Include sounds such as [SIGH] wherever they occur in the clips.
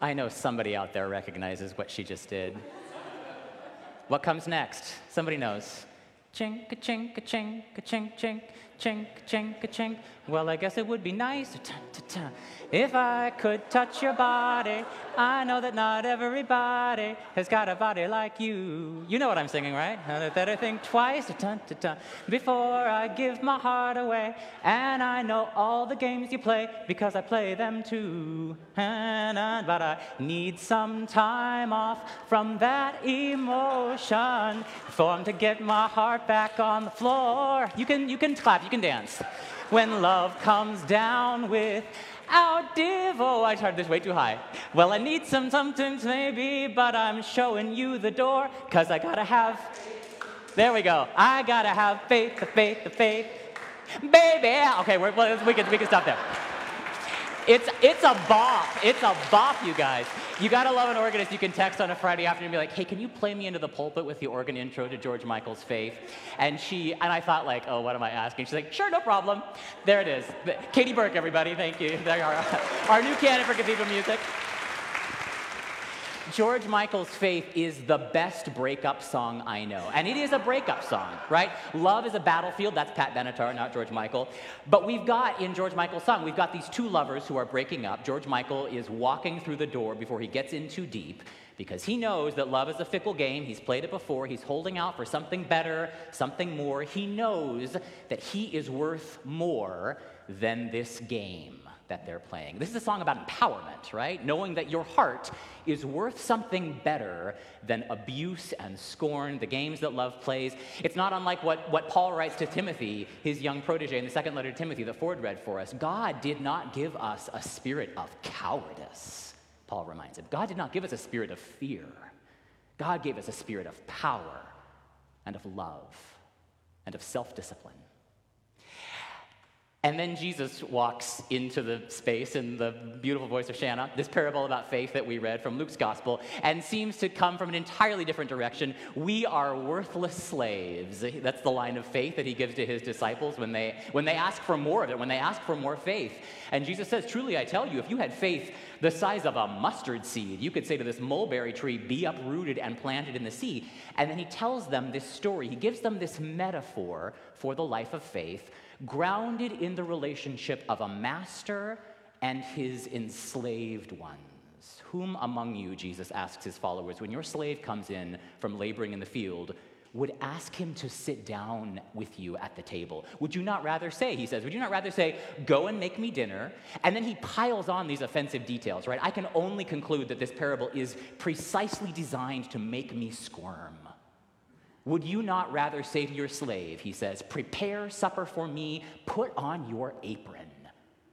I know somebody out there recognizes what she just did. what comes next? Somebody knows. Chink a chink a chink a chink chink chink chink chink. Well, I guess it would be nice if I could touch your body. I know that not everybody has got a body like you. You know what I'm singing, right? I better think twice before I give my heart away. And I know all the games you play because I play them too. But I need some time off from that emotion for to get my heart back on the floor. You can, you can clap, you can dance when love comes down without div. Oh, I tried this way too high. Well, I need some sometimes maybe, but I'm showing you the door, cause I gotta have. There we go. I gotta have faith, the faith, the faith. Baby. Okay, we're, we, can, we can stop there. It's, it's a bop. It's a bop, you guys. You gotta love an organist you can text on a Friday afternoon and be like, hey, can you play me into the pulpit with the organ intro to George Michael's Faith? And she, and I thought like, oh, what am I asking? She's like, sure, no problem. There it is. Katie Burke, everybody, thank you. There you are our new canon for cathedral music. George Michael's Faith is the best breakup song I know. And it is a breakup song, right? Love is a battlefield. That's Pat Benatar, not George Michael. But we've got in George Michael's song, we've got these two lovers who are breaking up. George Michael is walking through the door before he gets in too deep because he knows that love is a fickle game. He's played it before. He's holding out for something better, something more. He knows that he is worth more than this game that they're playing. This is a song about empowerment, right? Knowing that your heart is worth something better than abuse and scorn, the games that love plays. It's not unlike what, what Paul writes to Timothy, his young protege, in the second letter to Timothy that Ford read for us. God did not give us a spirit of cowardice, Paul reminds him. God did not give us a spirit of fear. God gave us a spirit of power and of love and of self discipline. And then Jesus walks into the space in the beautiful voice of Shanna, this parable about faith that we read from Luke's gospel, and seems to come from an entirely different direction. We are worthless slaves. That's the line of faith that he gives to his disciples when they, when they ask for more of it, when they ask for more faith. And Jesus says, Truly, I tell you, if you had faith the size of a mustard seed, you could say to this mulberry tree, Be uprooted and planted in the sea. And then he tells them this story. He gives them this metaphor for the life of faith grounded in the relationship of a master and his enslaved ones. Whom among you, Jesus asks his followers, when your slave comes in from laboring in the field, would ask him to sit down with you at the table? Would you not rather say, he says, would you not rather say, go and make me dinner? And then he piles on these offensive details, right? I can only conclude that this parable is precisely designed to make me squirm. Would you not rather say to your slave, he says, prepare supper for me, put on your apron,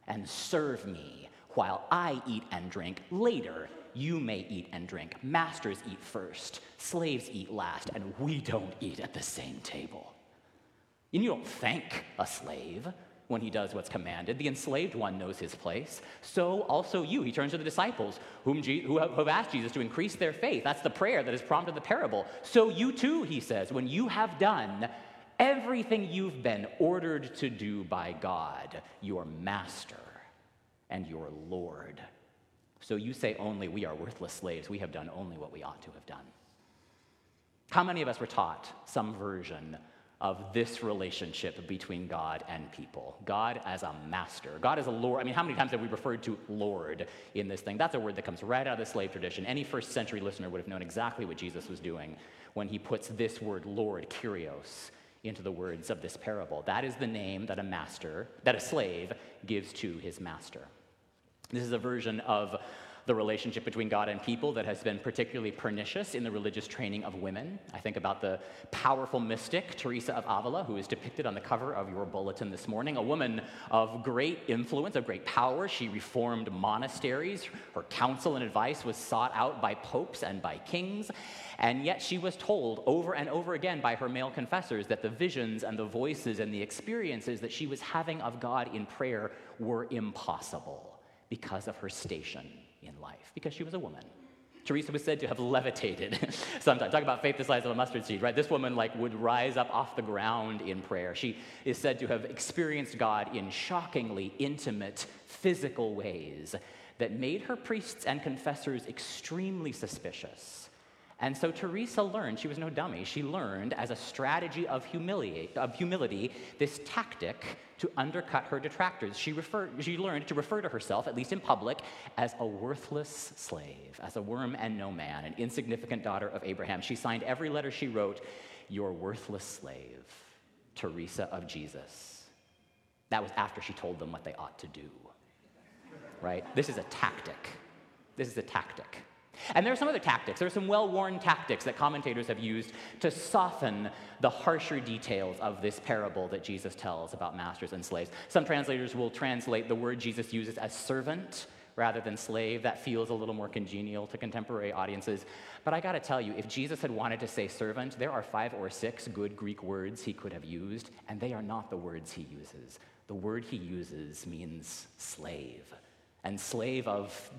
and serve me while I eat and drink? Later, you may eat and drink. Masters eat first, slaves eat last, and we don't eat at the same table. And you don't thank a slave when he does what's commanded. The enslaved one knows his place. So also you. He turns to the disciples whom Je- who have asked Jesus to increase their faith. That's the prayer that is prompted the parable. So you too, he says, when you have done everything you've been ordered to do by God, your master and your Lord. So you say only, we are worthless slaves. We have done only what we ought to have done. How many of us were taught some version of this relationship between God and people. God as a master, God as a Lord. I mean, how many times have we referred to Lord in this thing? That's a word that comes right out of the slave tradition. Any first century listener would have known exactly what Jesus was doing when he puts this word Lord, Kyrios, into the words of this parable. That is the name that a master, that a slave gives to his master. This is a version of the relationship between God and people that has been particularly pernicious in the religious training of women. I think about the powerful mystic, Teresa of Avila, who is depicted on the cover of your bulletin this morning. A woman of great influence, of great power. She reformed monasteries. Her counsel and advice was sought out by popes and by kings. And yet she was told over and over again by her male confessors that the visions and the voices and the experiences that she was having of God in prayer were impossible because of her station in life because she was a woman. Teresa was said to have levitated [LAUGHS] sometimes. Talk about faith the size of a mustard seed, right? This woman like would rise up off the ground in prayer. She is said to have experienced God in shockingly intimate physical ways that made her priests and confessors extremely suspicious. And so Teresa learned, she was no dummy, she learned as a strategy of, humili- of humility this tactic to undercut her detractors. She, referred, she learned to refer to herself, at least in public, as a worthless slave, as a worm and no man, an insignificant daughter of Abraham. She signed every letter she wrote, Your worthless slave, Teresa of Jesus. That was after she told them what they ought to do. Right? This is a tactic. This is a tactic. And there are some other tactics. There are some well worn tactics that commentators have used to soften the harsher details of this parable that Jesus tells about masters and slaves. Some translators will translate the word Jesus uses as servant rather than slave. That feels a little more congenial to contemporary audiences. But I gotta tell you, if Jesus had wanted to say servant, there are five or six good Greek words he could have used, and they are not the words he uses. The word he uses means slave, and slave of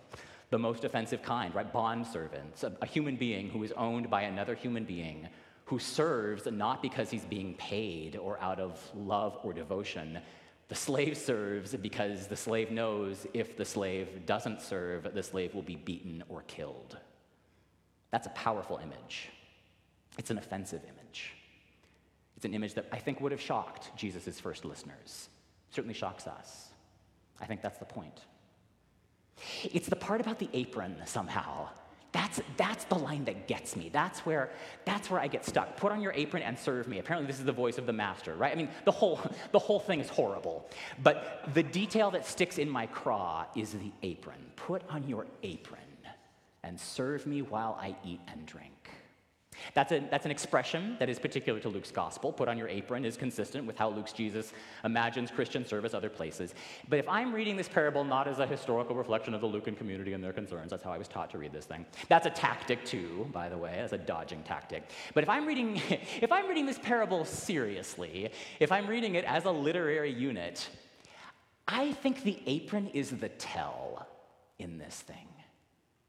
the most offensive kind, right? Bond servants, a, a human being who is owned by another human being who serves not because he's being paid or out of love or devotion. The slave serves because the slave knows if the slave doesn't serve, the slave will be beaten or killed. That's a powerful image. It's an offensive image. It's an image that I think would have shocked Jesus' first listeners. Certainly shocks us. I think that's the point. It's the part about the apron somehow. That's, that's the line that gets me. That's where, that's where I get stuck. Put on your apron and serve me. Apparently, this is the voice of the master, right? I mean, the whole, [LAUGHS] the whole thing is horrible. But the detail that sticks in my craw is the apron. Put on your apron and serve me while I eat and drink. That's, a, that's an expression that is particular to Luke's gospel. Put on your apron is consistent with how Luke's Jesus imagines Christian service other places. But if I'm reading this parable not as a historical reflection of the Lucan community and their concerns, that's how I was taught to read this thing. That's a tactic too, by the way, as a dodging tactic. But if I'm reading, [LAUGHS] if I'm reading this parable seriously, if I'm reading it as a literary unit, I think the apron is the tell in this thing.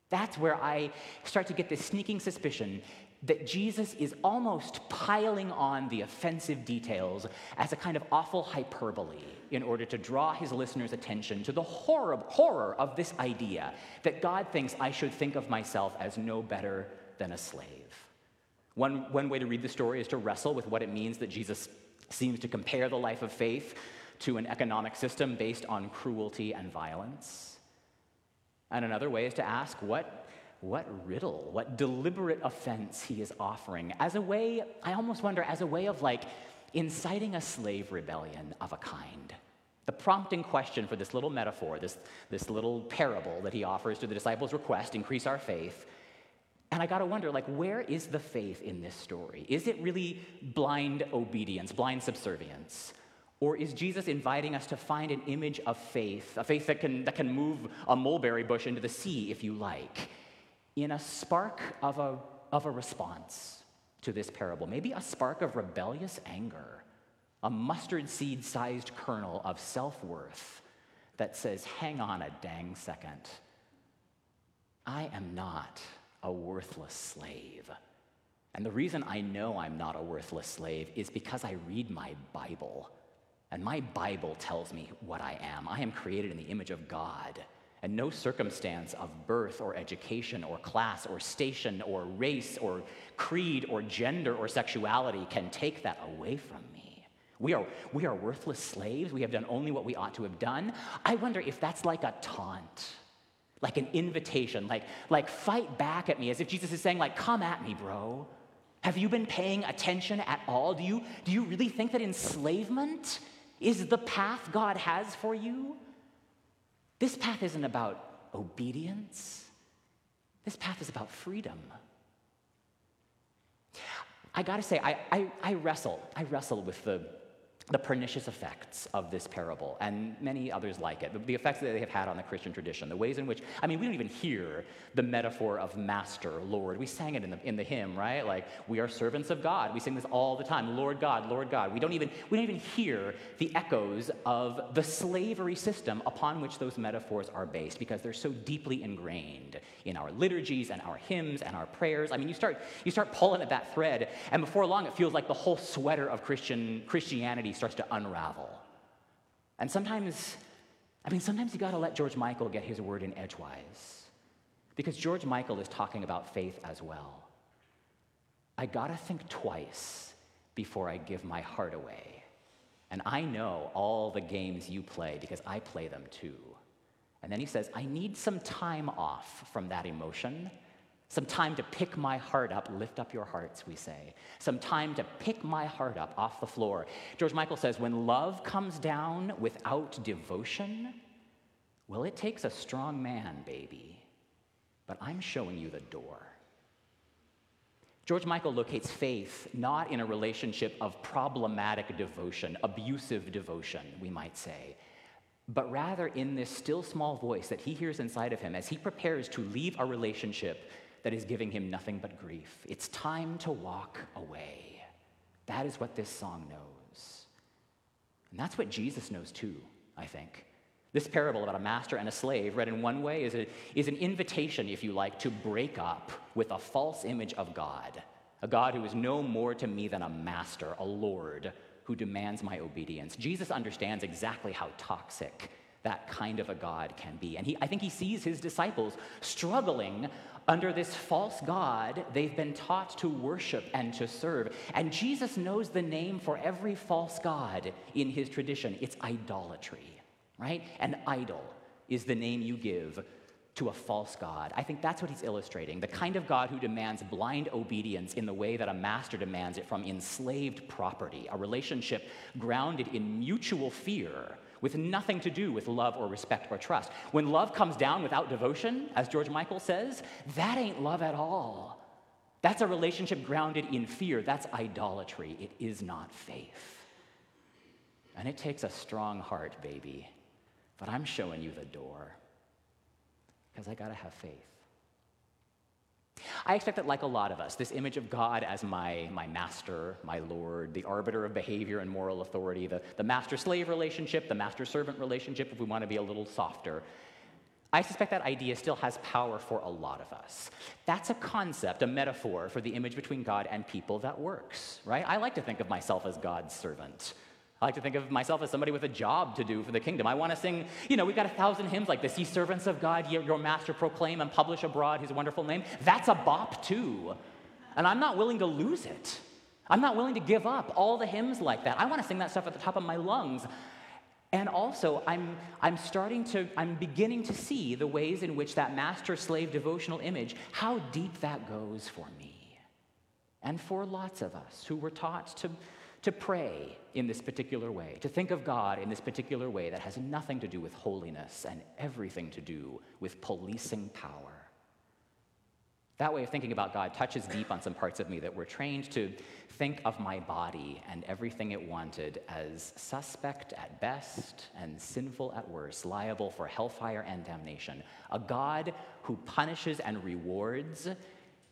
That's where I start to get this sneaking suspicion that Jesus is almost piling on the offensive details as a kind of awful hyperbole in order to draw his listeners' attention to the horror, horror of this idea that God thinks I should think of myself as no better than a slave. One, one way to read the story is to wrestle with what it means that Jesus seems to compare the life of faith to an economic system based on cruelty and violence. And another way is to ask what what riddle, what deliberate offense he is offering as a way, I almost wonder, as a way of like inciting a slave rebellion of a kind. The prompting question for this little metaphor, this, this little parable that he offers to the disciples' request, increase our faith. And I gotta wonder, like, where is the faith in this story? Is it really blind obedience, blind subservience? Or is Jesus inviting us to find an image of faith, a faith that can, that can move a mulberry bush into the sea, if you like? In a spark of a, of a response to this parable, maybe a spark of rebellious anger, a mustard seed sized kernel of self worth that says, hang on a dang second. I am not a worthless slave. And the reason I know I'm not a worthless slave is because I read my Bible. And my Bible tells me what I am. I am created in the image of God. And no circumstance of birth or education or class or station or race or creed or gender or sexuality can take that away from me. We are, we are worthless slaves. We have done only what we ought to have done. I wonder if that's like a taunt, like an invitation, like, like fight back at me, as if Jesus is saying, like, come at me, bro. Have you been paying attention at all? Do you, do you really think that enslavement is the path God has for you? This path isn't about obedience, this path is about freedom. I gotta say, I, I, I wrestle, I wrestle with the the pernicious effects of this parable and many others like it, the effects that they have had on the Christian tradition, the ways in which, I mean, we don't even hear the metaphor of master, Lord. We sang it in the, in the hymn, right? Like, we are servants of God. We sing this all the time Lord God, Lord God. We don't, even, we don't even hear the echoes of the slavery system upon which those metaphors are based because they're so deeply ingrained in our liturgies and our hymns and our prayers. I mean, you start, you start pulling at that thread, and before long, it feels like the whole sweater of Christian, Christianity starts to unravel. And sometimes, I mean, sometimes you got to let George Michael get his word in edgewise. Because George Michael is talking about faith as well. I got to think twice before I give my heart away. And I know all the games you play because I play them too. And then he says, I need some time off from that emotion. Some time to pick my heart up, lift up your hearts, we say. Some time to pick my heart up off the floor. George Michael says, when love comes down without devotion, well, it takes a strong man, baby. But I'm showing you the door. George Michael locates faith not in a relationship of problematic devotion, abusive devotion, we might say, but rather in this still small voice that he hears inside of him as he prepares to leave a relationship that is giving him nothing but grief. It's time to walk away. That is what this song knows. And that's what Jesus knows too, I think. This parable about a master and a slave, read in one way, is, a, is an invitation, if you like, to break up with a false image of God, a God who is no more to me than a master, a lord, who demands my obedience. Jesus understands exactly how toxic that kind of a God can be. And he, I think he sees his disciples struggling under this false God they've been taught to worship and to serve. And Jesus knows the name for every false God in his tradition it's idolatry, right? An idol is the name you give to a false God. I think that's what he's illustrating the kind of God who demands blind obedience in the way that a master demands it from enslaved property, a relationship grounded in mutual fear with nothing to do with love or respect or trust. When love comes down without devotion, as George Michael says, that ain't love at all. That's a relationship grounded in fear. That's idolatry. It is not faith. And it takes a strong heart, baby. But I'm showing you the door because I got to have faith. I expect that, like a lot of us, this image of God as my, my master, my Lord, the arbiter of behavior and moral authority, the, the master slave relationship, the master servant relationship, if we want to be a little softer, I suspect that idea still has power for a lot of us. That's a concept, a metaphor for the image between God and people that works, right? I like to think of myself as God's servant. I like to think of myself as somebody with a job to do for the kingdom. I want to sing, you know, we've got a thousand hymns like this. Ye servants of God, your master proclaim and publish abroad his wonderful name. That's a bop too. And I'm not willing to lose it. I'm not willing to give up all the hymns like that. I want to sing that stuff at the top of my lungs. And also, I'm, I'm starting to, I'm beginning to see the ways in which that master slave devotional image, how deep that goes for me. And for lots of us who were taught to to pray in this particular way, to think of God in this particular way that has nothing to do with holiness and everything to do with policing power. That way of thinking about God touches deep on some parts of me that were trained to think of my body and everything it wanted as suspect at best and sinful at worst, liable for hellfire and damnation. A God who punishes and rewards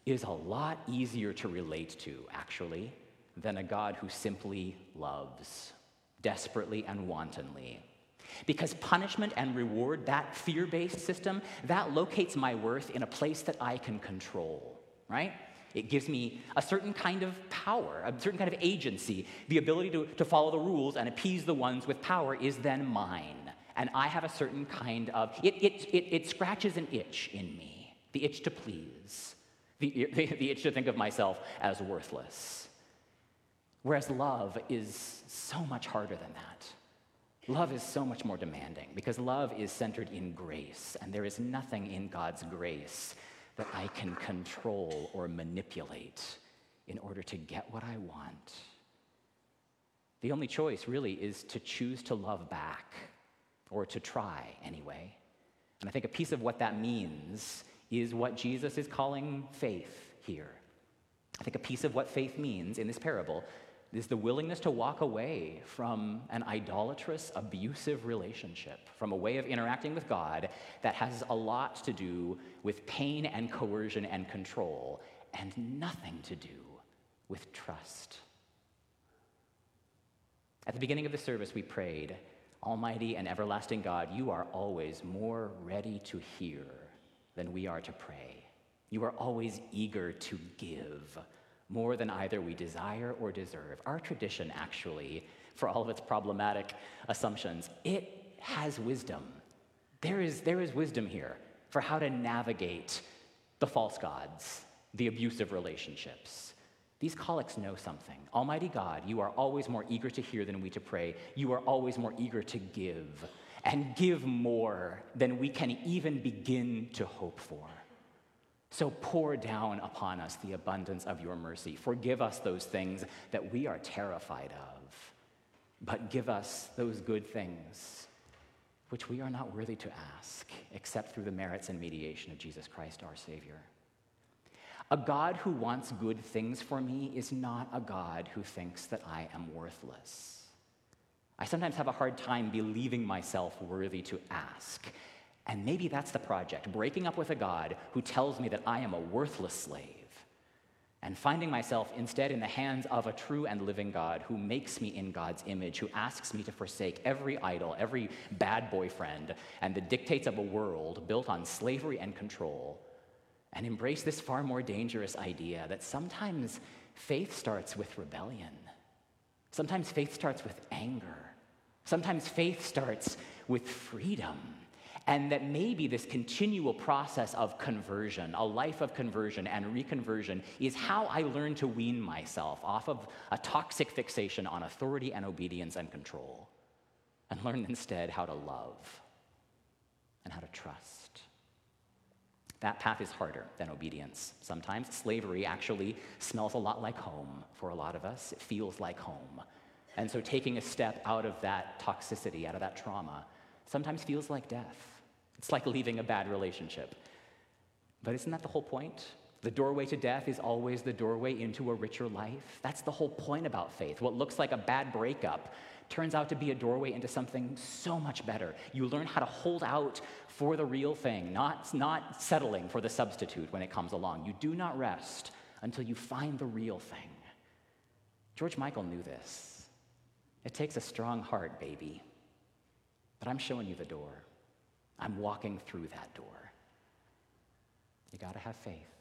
is a lot easier to relate to, actually, than a God who simply loves, desperately and wantonly. Because punishment and reward, that fear based system, that locates my worth in a place that I can control, right? It gives me a certain kind of power, a certain kind of agency. The ability to, to follow the rules and appease the ones with power is then mine. And I have a certain kind of, it, it, it, it scratches an itch in me the itch to please, the, [LAUGHS] the, the itch to think of myself as worthless. Whereas love is so much harder than that. Love is so much more demanding because love is centered in grace, and there is nothing in God's grace that I can control or manipulate in order to get what I want. The only choice really is to choose to love back, or to try anyway. And I think a piece of what that means is what Jesus is calling faith here. I think a piece of what faith means in this parable is the willingness to walk away from an idolatrous, abusive relationship, from a way of interacting with God that has a lot to do with pain and coercion and control, and nothing to do with trust. At the beginning of the service, we prayed, Almighty and everlasting God, you are always more ready to hear than we are to pray. You are always eager to give more than either we desire or deserve. Our tradition, actually, for all of its problematic assumptions, it has wisdom There is, there is wisdom here for how to navigate the false gods, the abusive relationships. These collects know something. Almighty God, you are always more eager to hear than we to pray. You are always more eager to give, and give more than we can even begin to hope for. So pour down upon us the abundance of your mercy. Forgive us those things that we are terrified of, but give us those good things which we are not worthy to ask except through the merits and mediation of Jesus Christ our Savior. A God who wants good things for me is not a God who thinks that I am worthless. I sometimes have a hard time believing myself worthy to ask. And maybe that's the project breaking up with a God who tells me that I am a worthless slave, and finding myself instead in the hands of a true and living God who makes me in God's image, who asks me to forsake every idol, every bad boyfriend, and the dictates of a world built on slavery and control and embrace this far more dangerous idea that sometimes faith starts with rebellion. Sometimes faith starts with anger. Sometimes faith starts with freedom. And that maybe this continual process of conversion, a life of conversion and reconversion, is how I learn to wean myself off of a toxic fixation on authority and obedience and control, and learn instead how to love and how to trust. That path is harder than obedience. Sometimes slavery actually smells a lot like home for a lot of us. It feels like home. And so taking a step out of that toxicity, out of that trauma, sometimes feels like death. It's like leaving a bad relationship. But isn't that the whole point? The doorway to death is always the doorway into a richer life. That's the whole point about faith. What looks like a bad breakup turns out to be a doorway into something so much better. You learn how to hold out for the real thing, not, not settling for the substitute when it comes along. You do not rest until you find the real thing. George Michael knew this. It takes a strong heart, baby. But I'm showing you the door. I'm walking through that door. You got to have faith.